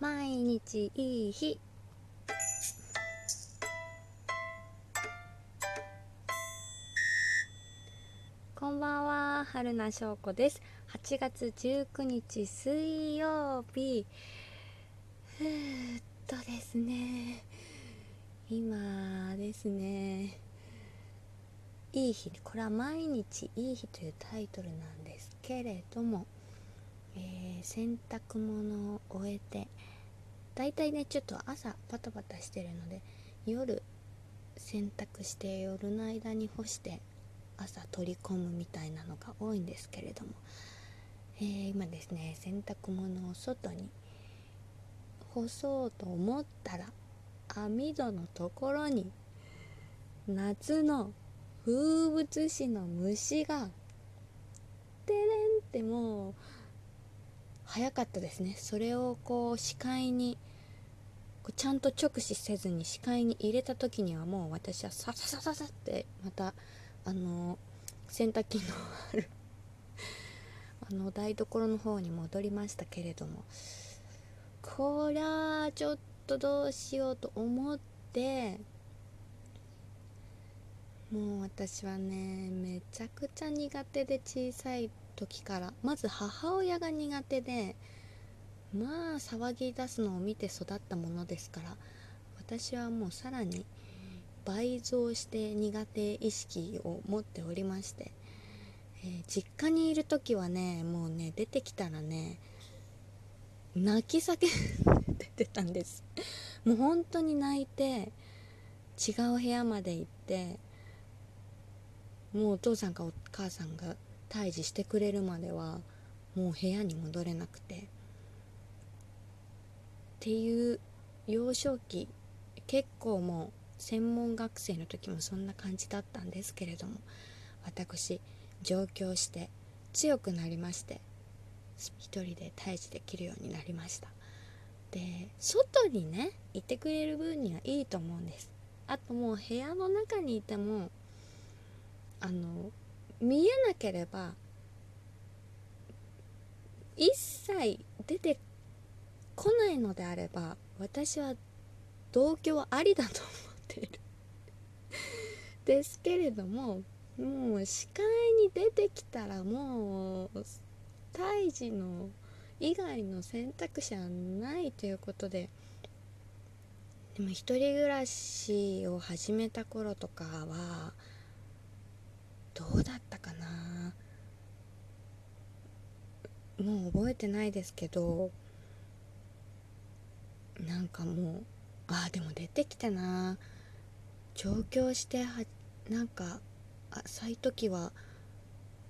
毎日いい日。こんばんは。春名翔子です。8月19日水曜日。ふーっとですね。今ですね。いい日。これは毎日いい日というタイトルなんですけれどもえー、洗濯物を終えてだいたいねちょっと朝パタパタしてるので夜洗濯して夜の間に干して朝取り込むみたいなのが多いんですけれども、えー、今ですね洗濯物を外に干そうと思ったら網戸のところに夏の風物詩の虫がてれんってもう早かったですね。それをこう視界にちゃんと直視せずに視界に入れた時にはもう私はサササササってまたあの洗濯機のある あの台所の方に戻りましたけれどもこりゃちょっとどうしようと思ってもう私はねめちゃくちゃ苦手で小さい時から。まず母親が苦手でまあ騒ぎ出すのを見て育ったものですから私はもうさらに倍増して苦手意識を持っておりまして、えー、実家にいる時はねもうね出てきたらね泣き叫んでてたんです。もう本当に泣いて違う部屋まで行ってもうお父さんかお母さんが退治してくれるまではもう部屋に戻れなくて。っていう幼少期結構もう専門学生の時もそんな感じだったんですけれども私上京して強くなりまして一人で退治できるようになりました。で外にねいてくれる分にはいいと思うんです。あともう部屋の中にいてもあの見えなければ一切出てこないのであれば私は同居ありだと思っている。ですけれどももう視界に出てきたらもう胎児の以外の選択肢はないということででも一人暮らしを始めた頃とかはどうだったかな。もう覚えてないですけどなんかもうああでも出てきたな。上京してはなんか浅い時は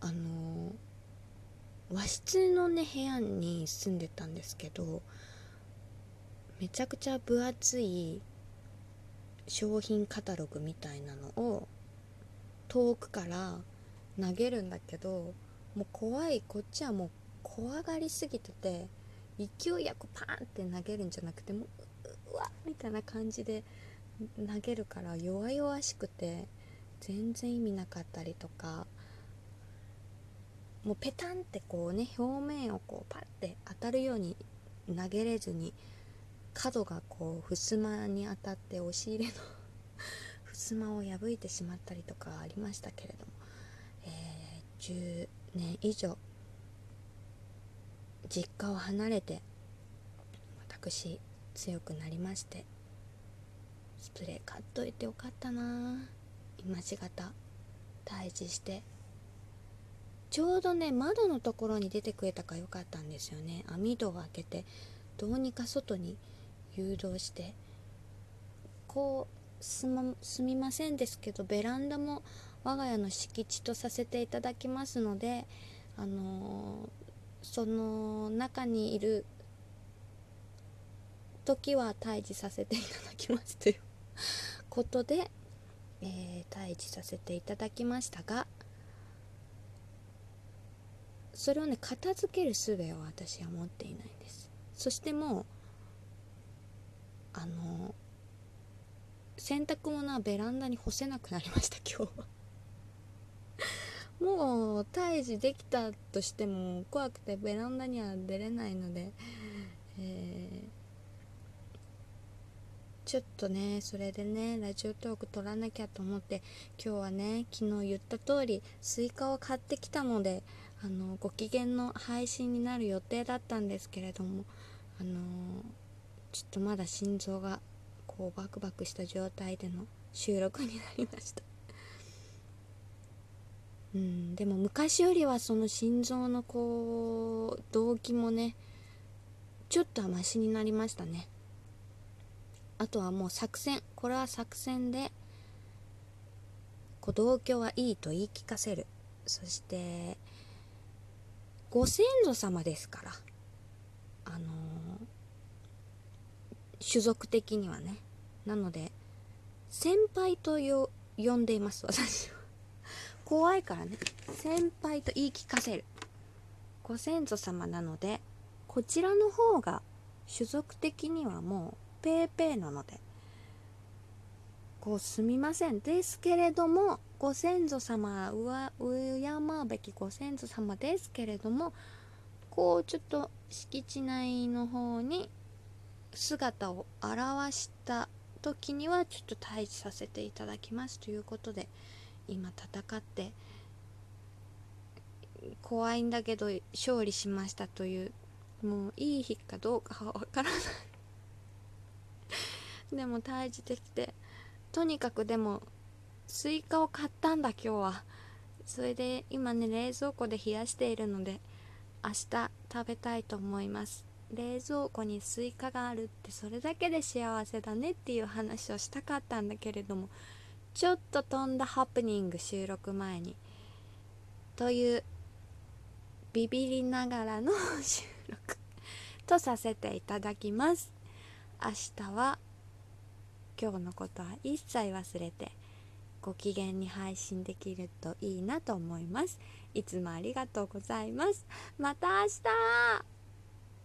あの和室のね部屋に住んでたんですけどめちゃくちゃ分厚い商品カタログみたいなのを遠くから投げるんだけどもう怖い。こっちはもう怖がりすぎてて勢いよくパーンって投げるんじゃなくてもううわみたいな感じで投げるから弱々しくて全然意味なかったりとかもうペタンってこうね表面をこうパッて当たるように投げれずに角がこう襖に当たって押し入れの 襖を破いてしまったりとかありましたけれども、えー、10年以上実家を離れて私強くなりましてスプレー買っといてよかったな。今しがた退治してちょうどね窓のところに出てくれたからよかったんですよね。網戸を開けてどうにか外に誘導してこうす,、ますみませんですけどベランダも我が家の敷地とさせていただきますのであのその中にいる時は退治させていただきますということで、えー、退治させていただきましたがそれをね片付ける術を私は持っていないんです。そしてもうあの洗濯物はベランダに干せなくなりました今日は。もう退治できたとしても怖くてベランダには出れないので、えちょっとねそれでねラジオトーク撮らなきゃと思って今日はね昨日言った通りスイカを買ってきたのであのご機嫌の配信になる予定だったんですけれどもあのちょっとまだ心臓がこうバクバクした状態での収録になりました。うんでも昔よりはその心臓のこう動機もねちょっとはマシになりましたね。あとはもう作戦これは作戦でこう同居はいいと言い聞かせる。そしてご先祖様ですからあのー、種族的にはね。なので先輩と呼んでいます私は。怖いからね。先輩と言い聞かせる。ご先祖様なのでこちらの方が種族的にはもうペーペーなのでこうすみません。ですけれどもご先祖様敬うべきご先祖様ですけれどもこうちょっと敷地内の方に姿を現した時にはちょっと退治させていただきますということで今戦って怖いんだけど勝利しましたというもういい日かどうかはわからない。でも退治できてとにかくでもスイカを買ったんだ今日は。それで今ね冷蔵庫で冷やしているので明日食べたいと思います。冷蔵庫にスイカがあるってそれだけで幸せだねっていう話をしたかったんだけれどもちょっと飛んだハプニング収録前にというビビりながらの 収録とさせていただきます。明日は今日のことは一切忘れてご機嫌に配信できるといいなと思います。いつもありがとうございます。また明日！